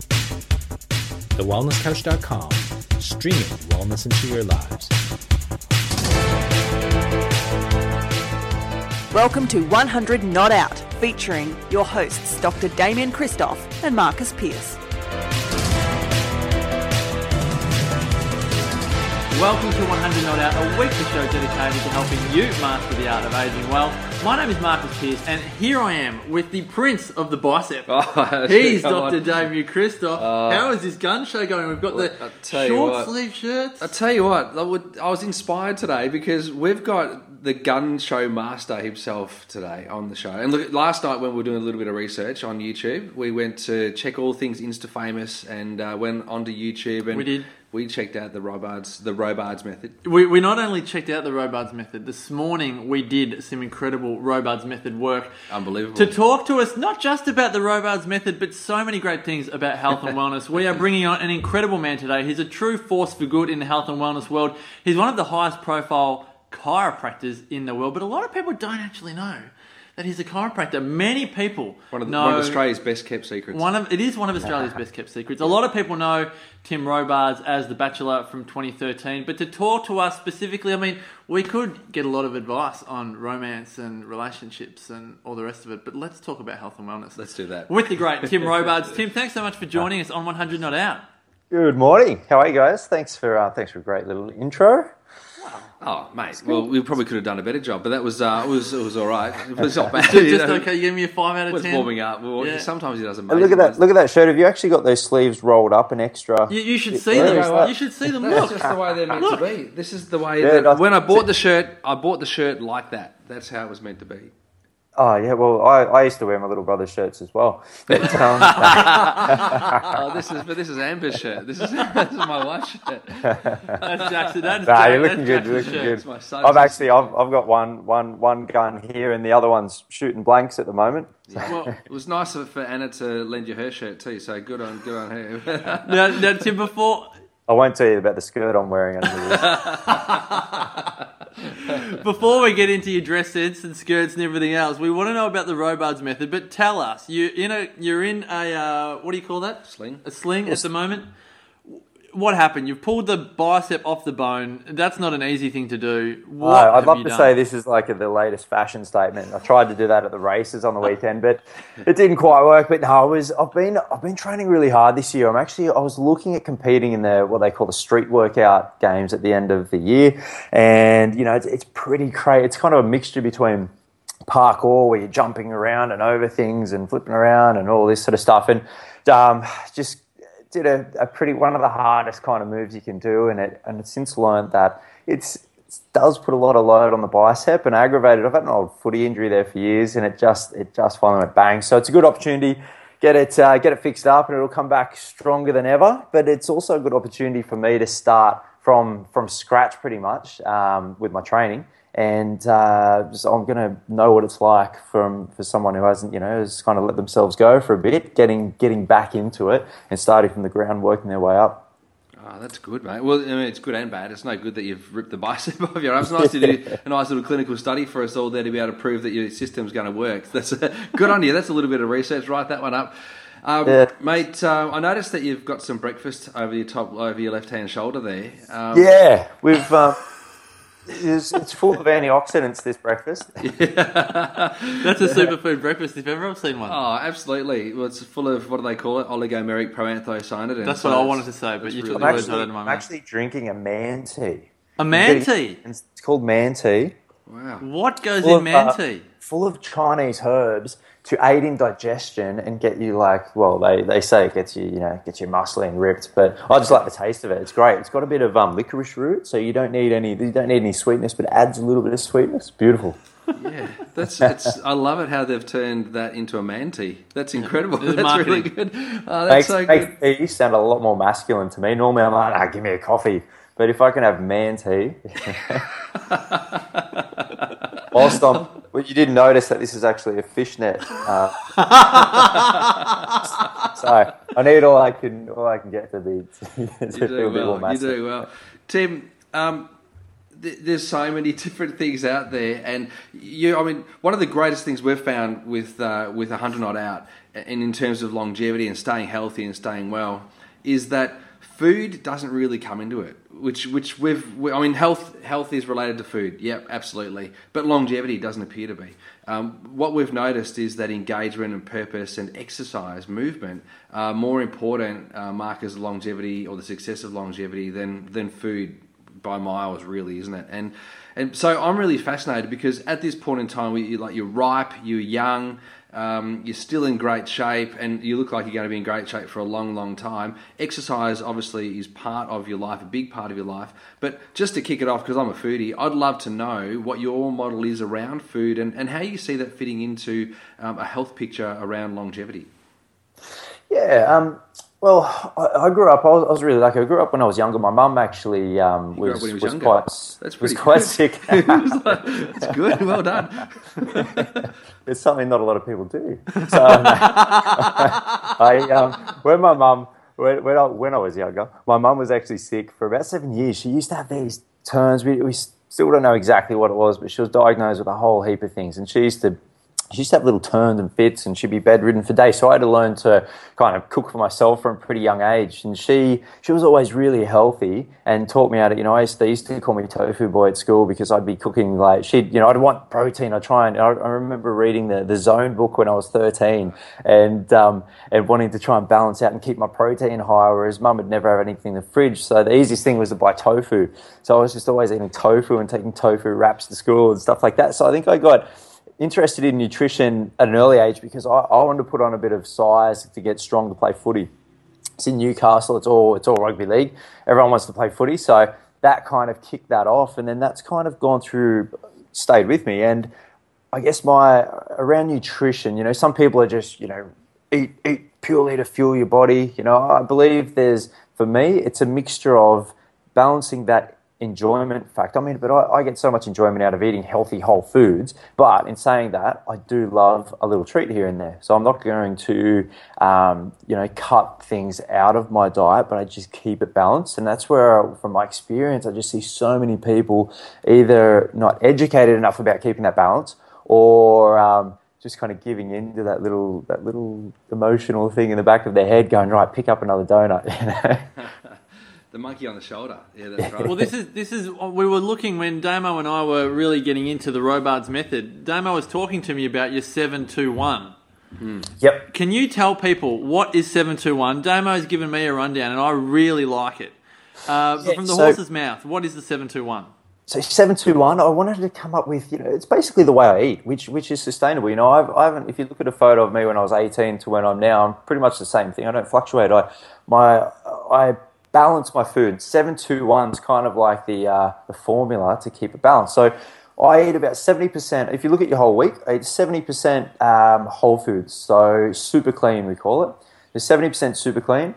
TheWellnessCouch.com, streaming wellness into your lives. Welcome to 100 Not Out, featuring your hosts Dr. Damien Christoph and Marcus Pierce. Welcome to 100 Not Out, a weekly show dedicated to helping you master the art of aging well. My name is Marcus Pierce, and here I am with the prince of the bicep. Oh, He's Dr. on. Damien Christoph. Oh. How is this gun show going? We've got the I'll tell you short sleeve shirts. I tell you what, I, would, I was inspired today because we've got the gun show master himself today on the show. And look, last night when we were doing a little bit of research on YouTube, we went to check all things Insta famous and uh, went onto YouTube and We did. We checked out the Robards, the Robards method. We, we not only checked out the Robards method, this morning we did some incredible Robards method work. Unbelievable. To talk to us, not just about the Robards method, but so many great things about health and wellness. We are bringing on an incredible man today. He's a true force for good in the health and wellness world. He's one of the highest profile chiropractors in the world, but a lot of people don't actually know that he's a chiropractor. Many people One of, the, know one of Australia's best kept secrets. one of it is one of Australia's best kept secrets. A lot of people know Tim Robards as the Bachelor from 2013, but to talk to us specifically, I mean, we could get a lot of advice on romance and relationships and all the rest of it. But let's talk about health and wellness. Let's do that. with the great Tim Robards. Tim, thanks so much for joining us on 100 Not Out. Good morning. How are you guys? Thanks for uh, thanks for a great little intro. Oh, mate. Well, we probably could have done a better job, but that was uh, it was it was all right. It was not bad. Just, you know. okay. You give me a five out of was ten. warming up. Well, Yeah. Sometimes he does And amazing. look at that! ones. Look at that shirt. Have you actually got those sleeves rolled up and extra? You, you should see them. you? You should see them. That's Look. just the way they're meant to be. This is the way. Yeah, that, that's- when I bought the shirt, I bought the shirt like that. That's how it was meant to be. Oh yeah. Well, I, I used to wear my little brother's shirts as well. But, um, Oh, this is but this is Amber's shirt. This is this is my wife's shirt. That's Jackson. That's nah, you're looking good. You're looking shirt. good. It's my son's. I've actually I've, I've got one one one gun here and the other one's shooting blanks at the moment. Well, It was nice of- for Anna to lend you her shirt too. So good on good on her. now, now, Tim, before I won't tell you about the skirt I'm wearing under this. Before we get into your dress sense and skirts and everything else, we want to know about the Robards method. But tell us, you in a you're in a uh, what do you call that? Sling. A sling at the moment. What happened? You've pulled the bicep off the bone. That's not an easy thing to do. What Uh, I'd love to done? say this is like the latest fashion statement. I tried to do that at the races on the weekend, but it didn't quite work. But no, I was I've been I've been training really hard this year. I'm actually I was looking at competing in the what they call the street workout games at the end of the year, and you know it's, it's pretty crazy. It's kind of a mixture between parkour where you're jumping around and over things and flipping around and all this sort of stuff, and um, just did a, a pretty one of the hardest kind of moves you can do, and it and since learned that it's it does put a lot of load on the bicep and aggravated. I've had an old footy injury there for years, and it just it just finally went bang. So it's a good opportunity. Get it uh, get it fixed up, and it'll come back stronger than ever. But it's also a good opportunity for me to start from from scratch, pretty much, um, with my training. And uh, so I'm going to know what it's like from for someone who hasn't, you know, has kind of let themselves go for a bit, getting getting back into it and starting from the ground, working their way up. Oh, that's good, mate. Well, I mean, it's good and bad. It's no good that you've ripped the bicep off your arm. It's nice to do a nice little clinical study for us all there to be able to prove that your system's going to work. That's good on you. That's a little bit of research. Write that one up, um, Yeah. mate. Uh, I noticed that you've got some breakfast over your top, over your left hand shoulder there. Um, Yeah, we've. Um, it's, it's full of antioxidants. This breakfast. That's a superfood breakfast if ever I've seen one. Oh, absolutely. Well, it's full of what do they call it? Oligomeric proanthocyanidins. That's So what I wanted to say, but it's you really took I'm the words actually, out of my I'm mouth. actually drinking a man tea. A man tea. It's called man tea. Wow. What goes Full in of, man uh, tea? Full of Chinese herbs to aid in digestion and get you like, well, they, they say it gets you, you know, gets you muscly and ripped, but I just like the taste of it. It's great. It's got a bit of um, licorice root, so you don't need any, you don't need any sweetness, but it adds a little bit of sweetness. Beautiful. Yeah, that's it's. I love it how they've turned that into a man tea. That's incredible. It's That's really good. Oh, that's makes, so good. makes tea sound a lot more masculine to me. Normally, I'm like, ah, give me a coffee. But if I can have man tea, whilst I'm, well, you didn't notice that this is actually a fishnet. Uh, so I need all I can, all I can get to be to You do a bit more well. You do well, Tim. Um, th- there's so many different things out there, and you. I mean, one of the greatest things we've found with uh, with a hundred not out and in terms of longevity and staying healthy and staying well, is that food doesn't really come into it. Which which we've we, I mean health health is related to food. Yep, absolutely. But longevity doesn't appear to be. Um, what we've noticed is that engagement and purpose and exercise, movement, are more important uh, markers of longevity or the success of longevity than than food by miles, really, isn't it? And and so I'm really fascinated because at this point in time, we you like you're ripe, you're young, um, you're still in great shape, and you look like you're going to be in great shape for a long, long time. Exercise obviously is part of your life, a big part of your life. But just to kick it off, because I'm a foodie, I'd love to know what your model is around food and, and how you see that fitting into um, a health picture around longevity. Yeah, um, well, I, I grew up. I was, I was, really lucky. I grew up when I was younger. My mum actually um, was, was, was quite That's was quite good. sick. That's good. Well done. it's something not a lot of people do. So, um, I, um, when my mum, when, when, I, when I was younger, my mum was actually sick for about seven years. She used to have these turns. We, we still don't know exactly what it was, but she was diagnosed with a whole heap of things, and she used to she used to have little turns and fits and she'd be bedridden for days. So I had to learn to kind of cook for myself from a pretty young age. And she she was always really healthy and taught me how to, you know, I used, they used to call me tofu boy at school because I'd be cooking like she'd, you know, I'd want protein. I'd try and I, I remember reading the, the zone book when I was 13 and, um, and wanting to try and balance out and keep my protein high, whereas mum would never have anything in the fridge. So the easiest thing was to buy tofu. So I was just always eating tofu and taking tofu wraps to school and stuff like that. So I think I got, interested in nutrition at an early age because I, I wanted to put on a bit of size to get strong to play footy. It's in Newcastle. It's all it's all rugby league. Everyone wants to play footy, so that kind of kicked that off, and then that's kind of gone through, stayed with me. And I guess my around nutrition, you know, some people are just you know eat eat purely to fuel your body. You know, I believe there's for me, it's a mixture of balancing that enjoyment factor. I mean, but I, I, get so much enjoyment out of eating healthy whole foods. But in saying that, I do love a little treat here and there. So I'm not going to, um, you know, cut things out of my diet, but I just keep it balanced. And that's where, from my experience, I just see so many people either not educated enough about keeping that balance or um, just kind of giving in to that little that little emotional thing in the back of their head, going right, pick up another donut. You know? The monkey on the shoulder. Yeah, that's right. well, this is this is we were looking when Damo and I were really getting into the Robards method. Damo was talking to me about your seven two one. Mm. Yep. Can you tell people what is seven two one? Damo has given me a rundown, and I really like it. Uh, yeah, from the so, horse's mouth, what is the seven two one? So seven two one. I wanted to come up with you know it's basically the way I eat, which which is sustainable. You know, I've, I haven't. If you look at a photo of me when I was eighteen to when I'm now, I'm pretty much the same thing. I don't fluctuate. I my I balance my food. Seven two one is kind of like the uh, the formula to keep it balanced. So I eat about seventy percent. If you look at your whole week, I eat seventy percent um, whole foods. So super clean, we call it. There's seventy percent super clean,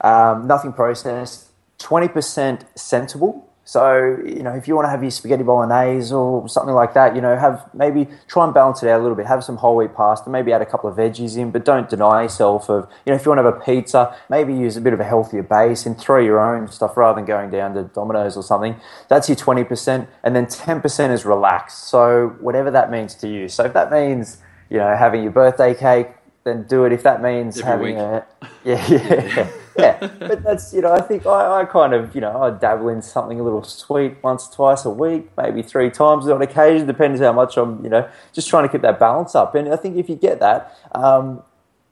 um, nothing processed. Twenty percent sensible. So, you know, if you want to have your spaghetti bolognese or something like that, you know, have maybe try and balance it out a little bit. Have some whole wheat pasta, maybe add a couple of veggies in, but don't deny yourself of, you know, if you want to have a pizza, maybe use a bit of a healthier base and throw your own stuff rather than going down to Domino's or something. That's your 20%. And then 10% is relaxed. So, whatever that means to you. So, if that means, you know, having your birthday cake, then do it. If that means Every having week. a. Yeah, yeah. yeah, but that's you know I think I, I kind of you know I dabble in something a little sweet once twice a week, maybe three times on occasion, depends how much I'm you know just trying to keep that balance up. And I think if you get that, um,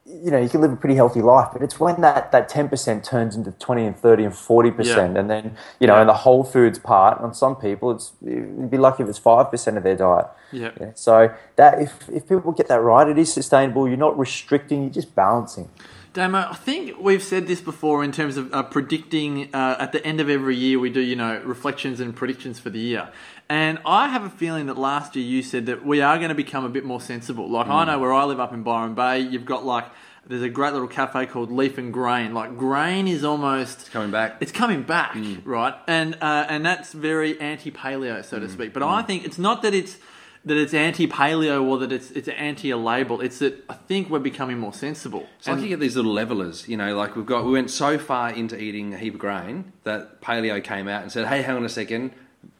you know you can live a pretty healthy life. But it's when that that ten percent turns into twenty and thirty and forty percent, and then you know Yeah. in the whole foods part on some people it's you'd be lucky if it's five percent of their diet. Yeah. Yeah, So that if if people get that right, it is sustainable. You're not restricting. You're just balancing. Damo, I think we've said this before in terms of uh, predicting uh, at the end of every year we do, you know, reflections and predictions for the year. And I have a feeling that last year you said that we are going to become a bit more sensible. Like I know where I live up in Byron Bay, you've got like there's a great little cafe called Leaf and Grain. Like grain is almost Coming back. it's coming back, right? And uh, and that's very anti-paleo, so to speak. But I think it's not that it's that it's anti-paleo or that it's it's anti a label. It's that I think we're becoming more sensible. It's like And- you get these little levelers, you know, like we've got, we went so far into eating a heap of grain that paleo came out and said, hey, hang on a second,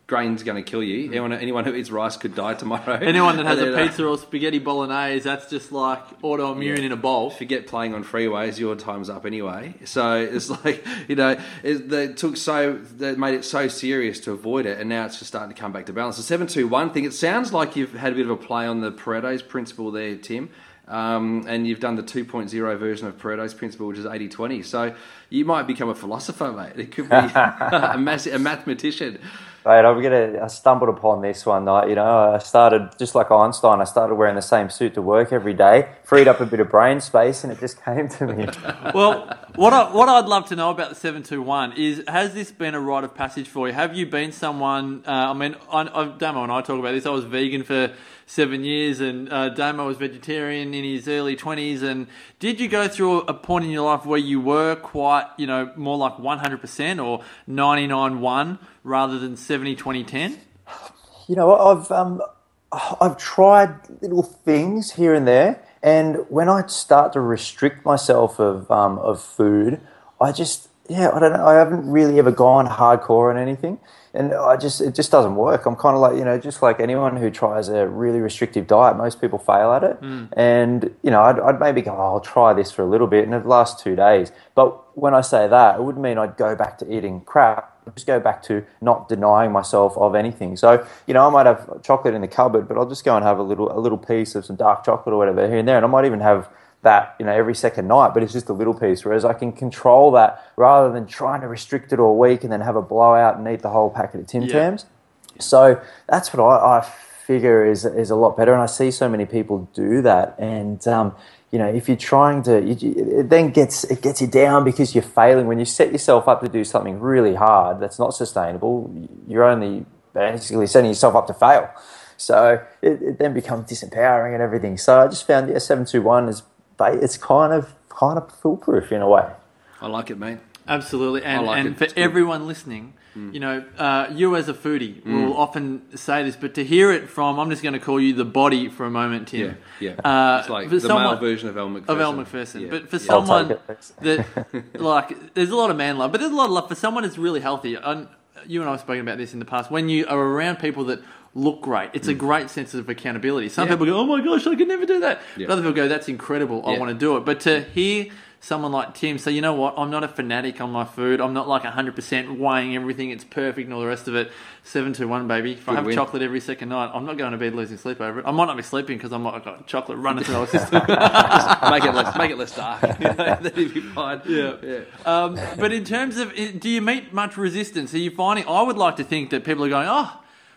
grain's going to kill you. Anyone, anyone who eats rice could die tomorrow. Anyone that has a pizza or spaghetti bolognese, that's just like autoimmune in a bowl. forget playing on freeways, your time's up anyway. So it's like you know, it, they took so they made it so serious to avoid it, and now it's just starting to come back to balance. The seven two one thing. It sounds like you've had a bit of a play on the Pareto's principle there, Tim. Um, and you've done the 2.0 version of Pareto's principle, which is 80-20. So you might become a philosopher, mate. It could be a, massive, a mathematician. Right, I'm gonna. I stumbled upon this one night. You know, I started just like Einstein. I started wearing the same suit to work every day, freed up a bit of brain space, and it just came to me. Well, what I, what I'd love to know about the seven two one is has this been a rite of passage for you? Have you been someone? Uh, I mean, I, I, Damo and I talk about this. I was vegan for seven years, and uh, Damo was vegetarian in his early twenties. And did you go through a point in your life where you were quite, you know, more like one hundred percent or ninety nine one rather than 70 20 10? You know, I've um, I've tried little things here and there, and when I start to restrict myself of um, of food, I just yeah, I don't know. I haven't really ever gone hardcore on anything, and I just it just doesn't work. I'm kind of like you know, just like anyone who tries a really restrictive diet, most people fail at it. Mm. And you know, I'd, I'd maybe go, oh, I'll try this for a little bit, and it lasts two days. But when I say that, it wouldn't mean I'd go back to eating crap. I'd just go back to not denying myself of anything. So you know, I might have chocolate in the cupboard, but I'll just go and have a little a little piece of some dark chocolate or whatever here and there, and I might even have that you know every second night, but it's just a little piece. Whereas I can control that rather than trying to restrict it all week and then have a blowout and eat the whole packet of Tim Yeah. Tams. So that's what I, I figure is is a lot better, and I see so many people do that. And um, you know, if you're trying to, you, it then gets it gets you down because you're failing. When you set yourself up to do something really hard that's not sustainable, you're only basically setting yourself up to fail. So it, it then becomes disempowering and everything. So I just found yeah, seven two one is ba- it's kind of kind of foolproof in a way. I like it, mate. Absolutely, and, like and for It's good. Mm. everyone listening, you know, uh, you as a foodie will often say this, but to hear it from, I'm just going to call you the body for a moment, Yeah, Tim. yeah. Uh, it's like for the someone- male version of Elle Macpherson. of Elle Macpherson. Yeah, But for yeah. Someone that, like, there's a lot of man love, but there's a lot of love for someone that's really healthy. And you and I have spoken about this in the past. When you are around people that look great, it's a great sense of accountability. Some Mm. People go, "Oh my gosh, I could never do that," but other people go, "That's incredible. I want to do it." But to hear someone like Tim say, "You know what? I'm not a fanatic on my food. I'm not like 100% weighing everything. It's perfect and all the rest of it." Seven to one, baby. If I Good have win. chocolate every second night, I'm not going to bed losing sleep over it. I might not be sleeping because I might have got chocolate running through my system. make it less, make it less dark. That'd be fine. Yeah. yeah. Um, but in terms of, do you meet much resistance? Are you finding? I would like to think that people are going, oh,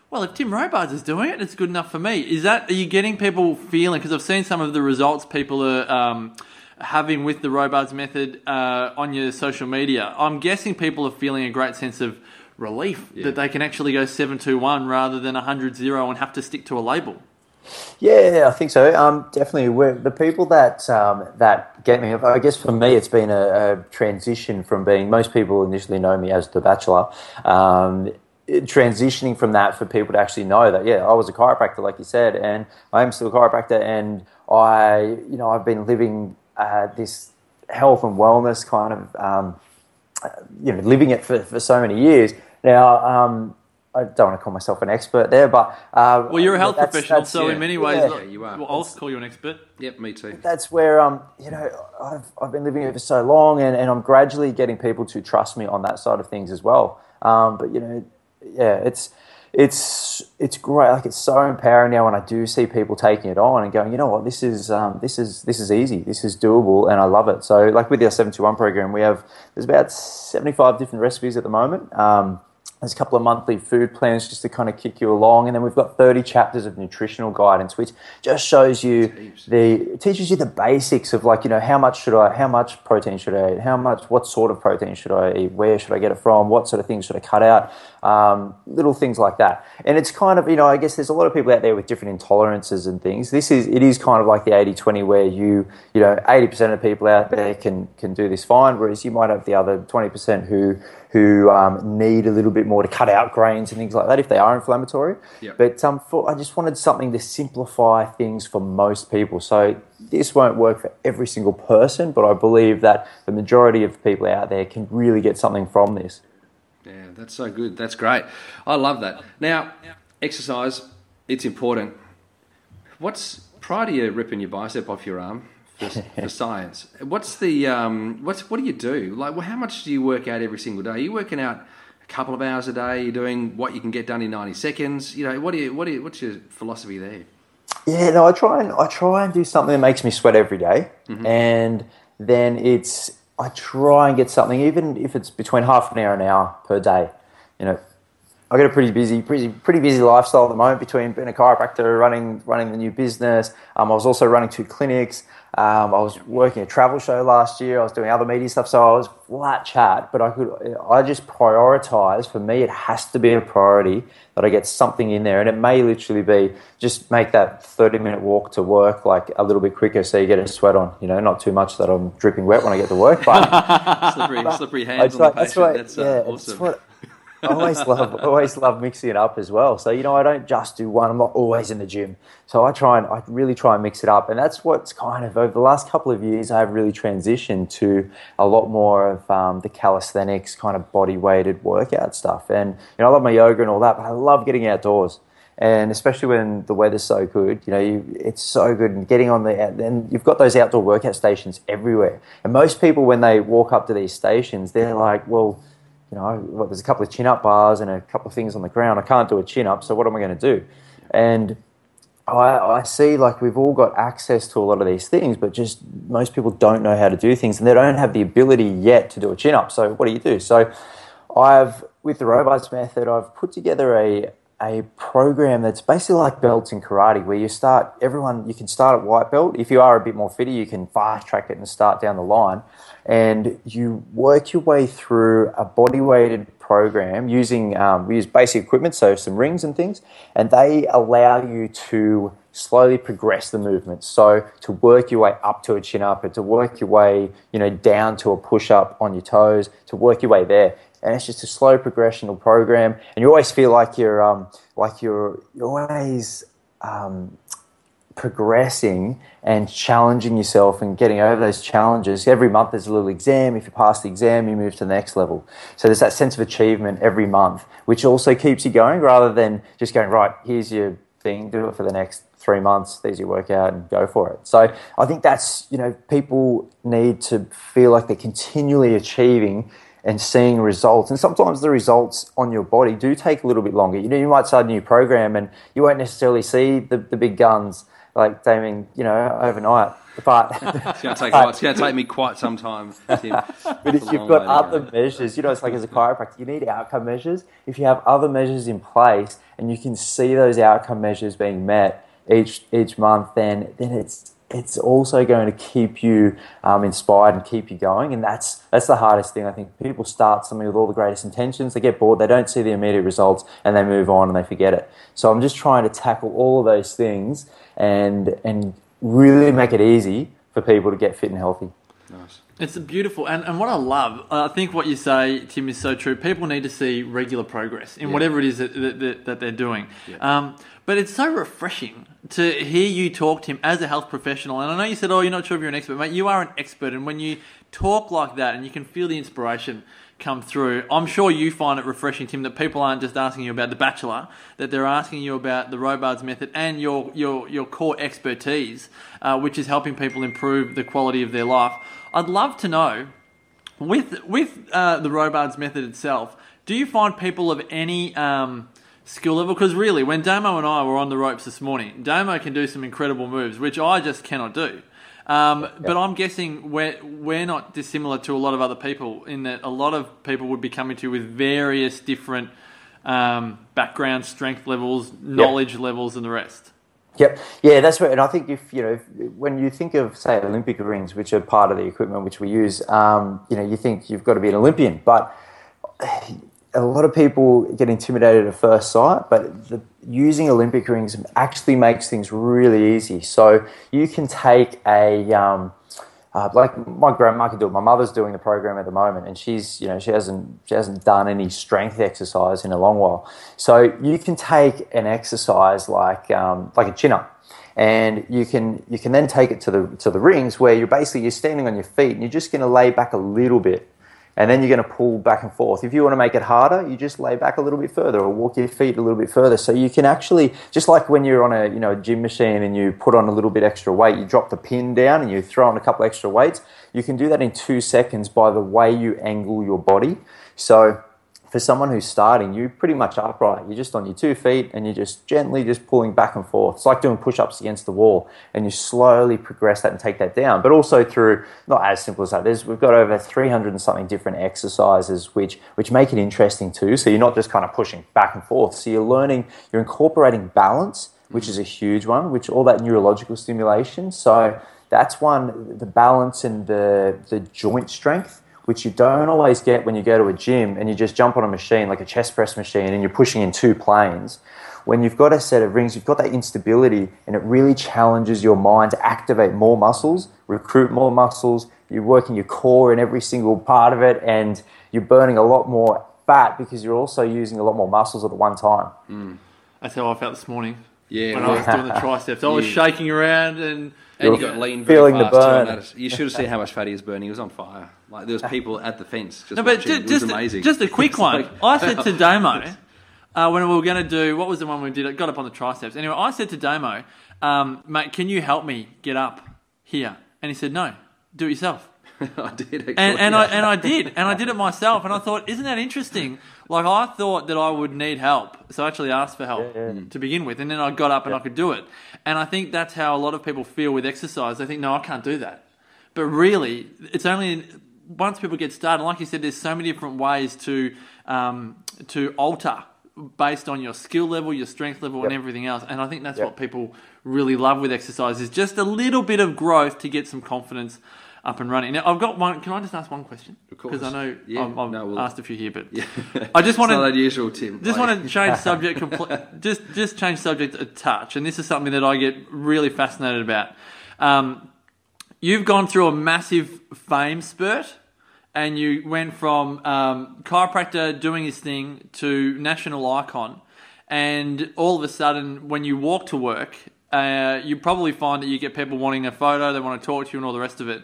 well, if Tim Robards is doing it, it's good enough for me. Is that? Are you getting people feeling? Because I've seen some of the results people are um, having with the Robards method uh, on your social media. I'm guessing people are feeling a great sense of relief that they can actually go seven two one rather than hundred zero and have to stick to a label. Yeah, I think so. Um, definitely, we're, the people that um, that get me. I guess for me, it's been a, a transition from being. Most people initially know me as the Bachelor. Um, transitioning from that for people to actually know that yeah, I was a chiropractor, like you said, and I am still a chiropractor, and I, you know, I've been living uh, this health and wellness kind of, um, you know, living it for, for so many years. Now, um, I don't want to call myself an expert there, but uh, Well, you're a health that's- professional, that's- so yeah. in many ways, Yeah. Yeah, you are. I'll call you an expert. Yep, me too. that's where um you know I've I've been living it for so long and, and I'm gradually getting people to trust me on that side of things as well. Um, but you know, yeah, it's it's it's great. Like it's so empowering now when I do see people taking it on and going, you know what, this is um, this is this is easy, this is doable, and I love it. So like with our seven two one program, we have there's about seventy five different recipes at the moment. Um, there's a couple of monthly food plans just to kind of kick you along, and then we've got 30 chapters of nutritional guidance, which just shows you the teaches you the basics of like you know how much should I, how much protein should I eat, how much, what sort of protein should I eat, where should I get it from, what sort of things should I cut out, um, little things like that. And it's kind of you know I guess there's a lot of people out there with different intolerances and things. This is it is kind of like the 80-20 where you you know 80% of people out there can can do this fine, whereas you might have the other 20% who who um, need a little bit more to cut out grains and things like that if they are inflammatory. Yep. But um, for, I just wanted something to simplify things for most people. So this won't work for every single person, but I believe that the majority of people out there can really get something from this. Yeah, that's so good. That's great. I love that. Now, exercise, it's important. What's prior to you ripping your bicep off your arm for, for science? What's the um, what's what do you do? Like, well, how much do you work out every single day? Are you working out a couple of hours a day? You're doing what you can get done in ninety seconds. You know, what do you what do you, what's your philosophy there? Yeah, no, I try and I try and do something that makes me sweat every day. and then it's I try and get something, even if it's between half an hour and an hour per day. You know, I got a pretty busy, pretty pretty busy lifestyle at the moment between being a chiropractor, running running the new business. Um, I was also running two clinics. Um, I was working a travel show last year. I was doing other media stuff, so I was flat chat. But I could, I just prioritize. For me, it has to be a priority that I get something in there, and it may literally be just make that thirty minute walk to work like a little bit quicker, so you get a sweat on. You know, not too much that I'm dripping wet when I get to work, but Slippery, slippery hands on try- the patient. what- That's, uh, yeah, awesome. it's what I always love. Always love mixing it up as well. So you know, I don't just do one. I'm not always in the gym. So I try and I really try and mix it up, and that's what's kind of over the last couple of years I've really transitioned to a lot more of um, the calisthenics kind of body weighted workout stuff. And you know, I love my yoga and all that, but I love getting outdoors. And especially when the weather's so good, you know, you, it's so good. And getting on the, and you've got those outdoor workout stations everywhere. And most people, when they walk up to these stations, they're like, well, you know, well, there's a couple of chin up bars and a couple of things on the ground. I can't do a chin up, so what am I going to do? And I, I see like we've all got access to a lot of these things, but just most people don't know how to do things and they don't have the ability yet to do a chin up. So what do you do? So I've, with the Robards method, I've put together a, a program that's basically like belts in karate where you start, everyone, you can start at white belt. If you are a bit more fitter, you can fast track it and start down the line. And you work your way through a body weighted program using, um, we use basic equipment, so some rings and things, and they allow you to slowly progress the movement. So to work your way up to a chin up, and to work your way, you know, down to a push up on your toes, to work your way there. And it's just a slow progressional program, and you always feel like you're, um, like you're, you're always um, progressing and challenging yourself and getting over those challenges. Every month there's a little exam. If you pass the exam, you move to the next level. So there's that sense of achievement every month, which also keeps you going rather than just going, right, here's your thing, do it for the next three months, there's your workout and go for it. So I think that's, you know, people need to feel like they're continually achieving and seeing results. And sometimes the results on your body do take a little bit longer. You know, you might start a new program and you won't necessarily see the, the big guns like Damien, you know, overnight. But It's going to take. It's going to take me quite some time. Tim. But if you've got other measures, you know, it's like as a chiropractor, you need outcome measures. If you have other measures in place and you can see those outcome measures being met each each month, then then it's it's also going to keep you um, inspired and keep you going. And that's that's the hardest thing. I think people start something with all the greatest intentions, they get bored, they don't see the immediate results, and they move on and they forget it. So I'm just trying to tackle all of those things and and really make it easy for people to get fit and healthy. Nice. It's beautiful, and, and what I love, I think what you say, Tim, is so true. People need to see regular progress in Yeah. whatever it is that, that, that, that they're doing. Um, but it's so refreshing to hear you talk, to him as a health professional. And I know you said, oh, you're not sure if you're an expert, mate. You are an expert, and when you talk like that and you can feel the inspiration come through, I'm sure you find it refreshing, Tim, that people aren't just asking you about The Bachelor, that they're asking you about the Robards method and your, your, your core expertise, uh, which is helping people improve the quality of their life. I'd love to know with with uh, the Robards method itself, do you find people of any um, skill level? Because really, when Damo and I were on the ropes this morning, Damo can do some incredible moves, which I just cannot do. Um, But I'm guessing we're we're not dissimilar to a lot of other people in that a lot of people would be coming to you with various different um, background, strength levels, knowledge levels, and the rest. Yep. Yeah, that's right. And I think if you know, if, when you think of say Olympic rings, which are part of the equipment which we use, um, you know, you think you've got to be an Olympian, but a lot of people get intimidated at first sight. But the, using Olympic rings actually makes things really easy. So you can take a um, uh, like my grandma can do it. My mother's doing the program at the moment, and she's you know she hasn't she hasn't done any strength exercise in a long while. So you can take an exercise like um, like a chin up, and you can you can then take it to the to the rings where you're basically you're standing on your feet and you're just going to lay back a little bit. And then you're going to pull back and forth. If you want to make it harder, you just lay back a little bit further or walk your feet a little bit further. So you can actually, just like when you're on a you know gym machine and you put on a little bit extra weight, you drop the pin down and you throw on a couple extra weights. You can do that in two seconds by the way you angle your body. So for someone who's starting, you're pretty much upright. You're just on your two feet and you're just gently just pulling back and forth. It's like doing push-ups against the wall, and you slowly progress that and take that down. But also through not as simple as that. There's we've got over 300 and something different exercises which which make it interesting too. So you're not just kind of pushing back and forth. So you're learning, you're incorporating balance, which mm-hmm. is a huge one. Which all that neurological stimulation. So that's one the balance and the the joint strength which you don't always get when you go to a gym and you just jump on a machine like a chest press machine and you're pushing in two planes. When you've got a set of rings, you've got that instability and it really challenges your mind to activate more muscles, recruit more muscles. You're working your core in every single part of it and you're burning a lot more fat because you're also using a lot more muscles at the one time. Mm. That's how I felt this morning. Yeah, when I was doing the triceps, I was Yeah. shaking around and And you You're got lean very feeling the fast. too, burn. and You should have seen how much fat he was burning. He was on fire. Like there was people at the fence just No, but watching. ju- it was just, amazing. just a quick one. like- I said to Damo uh, when we were going to do what was the one we did? It got up on the triceps. Anyway, I said to Damo, um, "Mate, can you help me get up here?" And he said, "No, do it yourself." I did actually. And, and I and I did, and I did it myself. And I thought, isn't that interesting? Like I thought that I would need help, so I actually asked for help to begin with, and then I got up and I could do it. And I think that's how a lot of people feel with exercise. They think, no, I can't do that. But really, it's only once people get started. Like you said, there's so many different ways to um, to alter based on your skill level, your strength level, and everything else. And I think that's Yep. what people really love with exercise is just a little bit of growth to get some confidence up and running. Now, I've got one. Can I just ask one question? Of course. Because I know Yeah, I've, I've no, we'll- asked a few here, but Yeah. I just want It's not to unusual, Tim. just Like- want to change subject compl- just just change subject a touch and this is something that I get really fascinated about um, you've gone through a massive fame spurt and you went from um, chiropractor doing his thing to national icon and all of a sudden when you walk to work uh, you probably find that you get people wanting a photo they want to talk to you and all the rest of it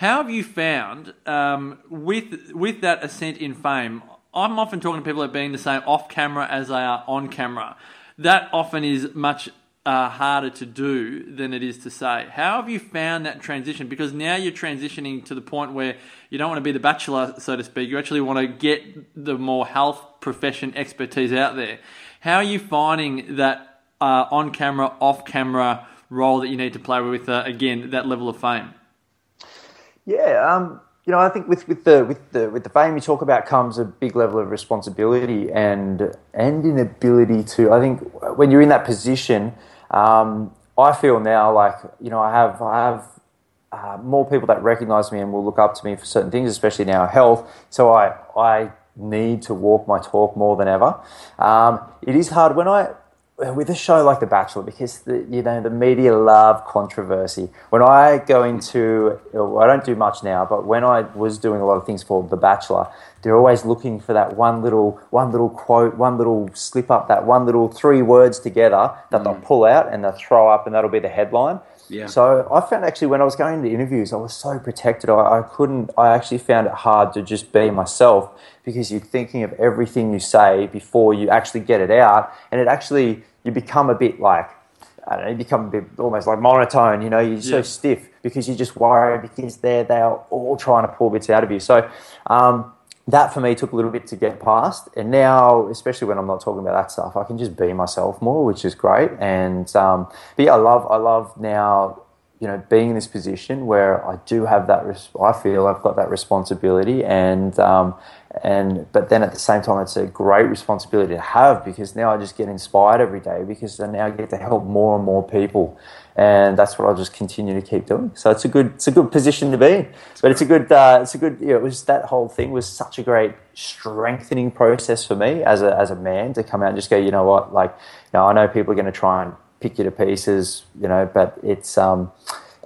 how have you found um, with with that ascent in fame? I'm often talking to people about being the same off camera as they are on camera. That often is much uh, harder to do than it is to say. How have you found that transition? Because now you're transitioning to the point where you don't want to be the bachelor, so to speak. You actually want to get the more health profession expertise out there. How are you finding that uh, on camera, off camera role that you need to play with? Uh, again, that level of fame. Yeah, um, you know, I think with, with the with the with the fame you talk about comes a big level of responsibility and and an ability to. I think when you're in that position, um, I feel now like you know I have I have uh, more people that recognise me and will look up to me for certain things, especially now health. So I I need to walk my talk more than ever. Um, it is hard when I Uh, with a show like The Bachelor because the, you know the media love controversy. When I go into, I don't do much now, but when I was doing a lot of things for The Bachelor, they're always looking for that one little, one little quote, one little slip up, that one little three words together that they'll mm. pull out and they'll throw up, and that'll be the headline. Yeah. So I found actually when I was going to interviews, I was so protected. I, I couldn't. I actually found it hard to just be myself because you're thinking of everything you say before you actually get it out, and it actually you become a bit like I don't know, you become a bit almost like monotone. You know, you're so stiff because you're just worry because they're they are all trying to pull bits out of you. So. Um, that for me took a little bit to get past, and now, especially when I'm not talking about that stuff, I can just be myself more, which is great. And um, but yeah, I love, I love now, you know, being in this position where I do have that. Res- I feel I've got that responsibility, and um, and but then at the same time, it's a great responsibility to have because now I just get inspired every day because I now get to help more and more people, and that's what I'll just continue to keep doing. So it's a good, it's a good position to be in. But it's a good, uh, it's a good. Yeah, it was that whole thing was such a great strengthening process for me as a as a man to come out and just go, you know what, like, you know, I know people are going to try and pick you to pieces, you know, but it's um,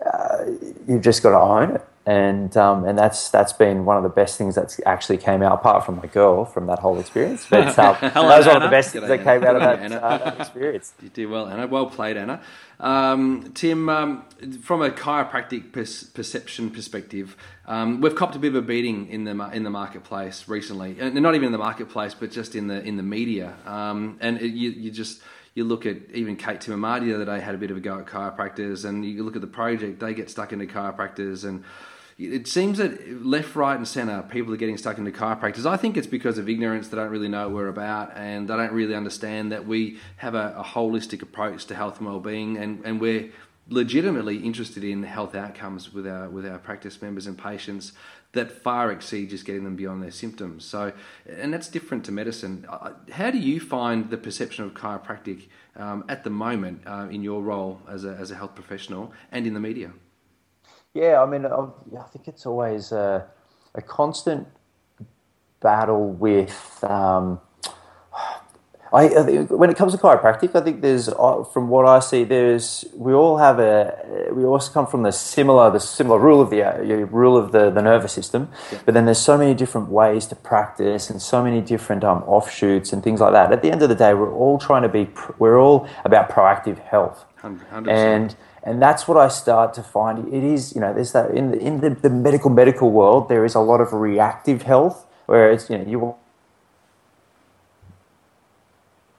uh, you've just got to own it. and um, and that's that's been one of the best things that's actually came out apart from my girl from that whole experience. But um, that was one of the Anna. best things G'day, that came out of Anna. that, Anna. uh, that experience. You did well, Anna. Well played, Anna. Um, Tim, um, from a chiropractic pers- perception perspective, um, we've copped a bit of a beating in the in the marketplace recently, and not even in the marketplace, but just in the in the media. Um, and it, you, you just you look at even Kate Timamadi the other day had a bit of a go at chiropractors, and you look at the project, they get stuck into chiropractors and. It seems that left, right, and centre, people are getting stuck into chiropractors. I think it's because of ignorance. They don't really know what we're about, and they don't really understand that we have a, a holistic approach to health and well-being, and, and we're legitimately interested in health outcomes with our with our practice members and patients that far exceed just getting them beyond their symptoms. So, and that's different to medicine. How do you find the perception of chiropractic um, at the moment uh, in your role as a, as a health professional and in the media? Yeah, I mean, I I think it's always a, a constant battle with. Um, I, I think when it comes to chiropractic, I think there's, uh, from what I see, there's we all have a we also come from the similar the similar rule of the uh, rule of the, the nervous system, but then there's so many different ways to practice and so many different um, offshoots and things like that. At the end of the day, we're all trying to be we're all about proactive health. 100%. And and that's what I start to find. It is, you know, there's that in the, in the, the medical medical world. There is a lot of reactive health where it's you know you.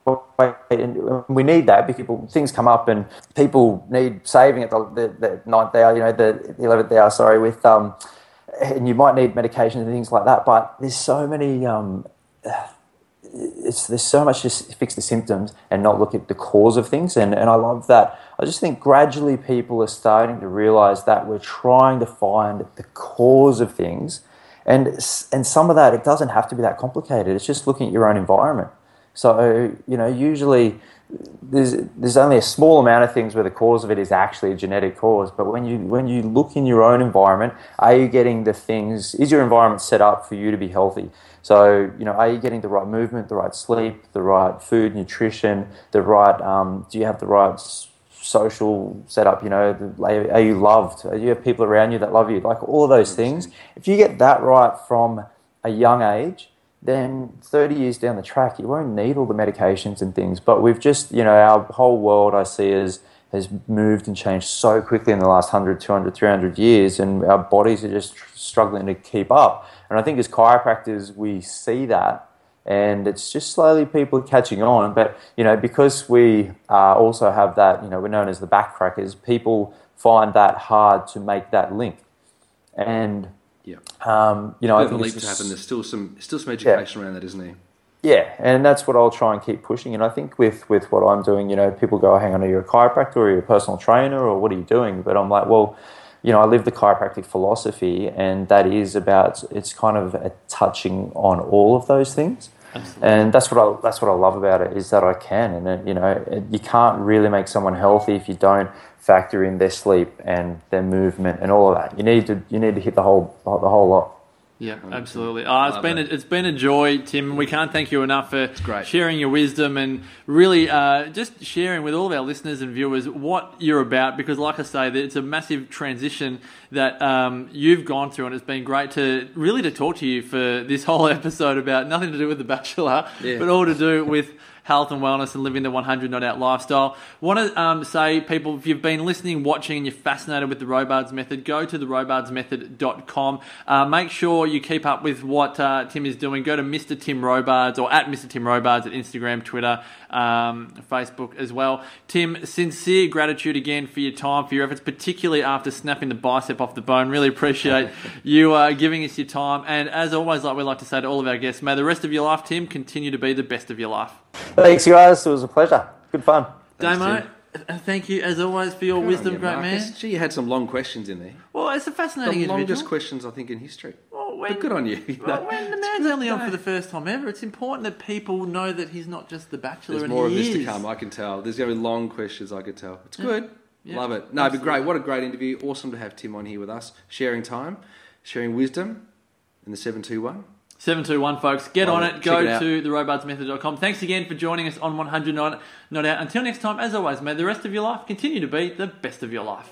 And we need that because people, things come up and people need saving at the, the, the ninth hour, you know, the eleventh hour. Sorry, with um, and you might need medication and things like that. But there's so many um, it's there's so much just fix the symptoms and not look at the cause of things and, and I love that. I just think gradually people are starting to realize that we're trying to find the cause of things and and some of that it doesn't have to be that complicated. It's just looking at your own environment. So, you know, usually there's there's only a small amount of things where the cause of it is actually a genetic cause. But when you when you look in your own environment, are you getting the things? Is your environment set up for you to be healthy? So you know, are you getting the right movement, the right sleep, the right food, nutrition, the right? Um, do you have the right social setup? You know, are are you loved? Do you have people around you that love you? Like all of those things. If you get that right from a young age, then 30 years down the track, you won't need all the medications and things. But we've just, you know, our whole world I see as has moved and changed so quickly in the last 100, 200, 300 years, and our bodies are just struggling to keep up. And I think as chiropractors, we see that, and it's just slowly people catching on. But, you know, because we uh, also have that, you know, we're known as the backcrackers, people find that hard to make that link. And, Yeah. um, you know, I think leap to happen. There's still some still some education around that, isn't there? Yeah, and that's what I'll try and keep pushing. And I think with, with what I'm doing, you know, people go, hang on, are you a chiropractor or are you a personal trainer or what are you doing? But I'm like, well, you know, I live the chiropractic philosophy and that is about, it's kind of a touching on all of those things. And that's what I that's what I love about it is that I can, and it, you know, you can't really make someone healthy if you don't factor in their sleep and their movement and all of that. You need to you need to hit the whole the whole lot. Yeah, absolutely. Oh, it's Love been a, it. it's been a joy, Tim. We can't thank you enough for great. sharing your wisdom and really uh, just sharing with all of our listeners and viewers what you're about. Because, like I say, that it's a massive transition that um, you've gone through, and it's been great to really to talk to you for this whole episode about nothing to do with the Bachelor, Yeah. but all to do with health and wellness and living the 100 not out lifestyle. Want to um, say, people, if you've been listening, watching, and you're fascinated with the Robards method, go to the robardsmethod.com. Uh, make sure you keep up with what uh, Tim is doing. Go to Mr. Tim Robards or at Mr. Tim Robards at Instagram, Twitter, um, Facebook as well. Tim, sincere gratitude again for your time, for your efforts, particularly after snapping the bicep off the bone. Really appreciate you uh, giving us your time. And as always, like we like to say to all of our guests, may the rest of your life, Tim, continue to be the best of your life. Thanks, guys. It was a pleasure. Good fun. Damo, thank you as always for your wisdom, Yeah, great Marcus. man. Gee, you had some long questions in there. Well, it's a fascinating The fascinating longest individual. questions I think in history. Well, when, But good on you. well, No. when the man's only on for the first time ever, it's important that people know that he's not just the bachelor. There's and more of he this to come. I can tell. There's going to be long questions. I could tell. It's good. Yeah, Love it. No, it'd be great. What a great interview. Awesome to have Tim on here with us, sharing time, sharing wisdom in the seven two one. 721, folks. Get Love on it. it. Go it to therobardsmethod.com. Thanks again for joining us on 100 Not, Not Out. Until next time, as always, may the rest of your life continue to be the best of your life.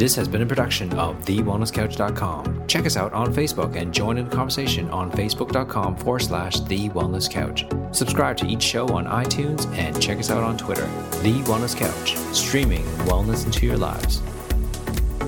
This has been a production of TheWellnessCouch.com. Check us out on Facebook and join in the conversation on Facebook.com forward slash The Wellness Couch. Subscribe to each show on iTunes and check us out on Twitter. The Wellness Couch, streaming wellness into your lives.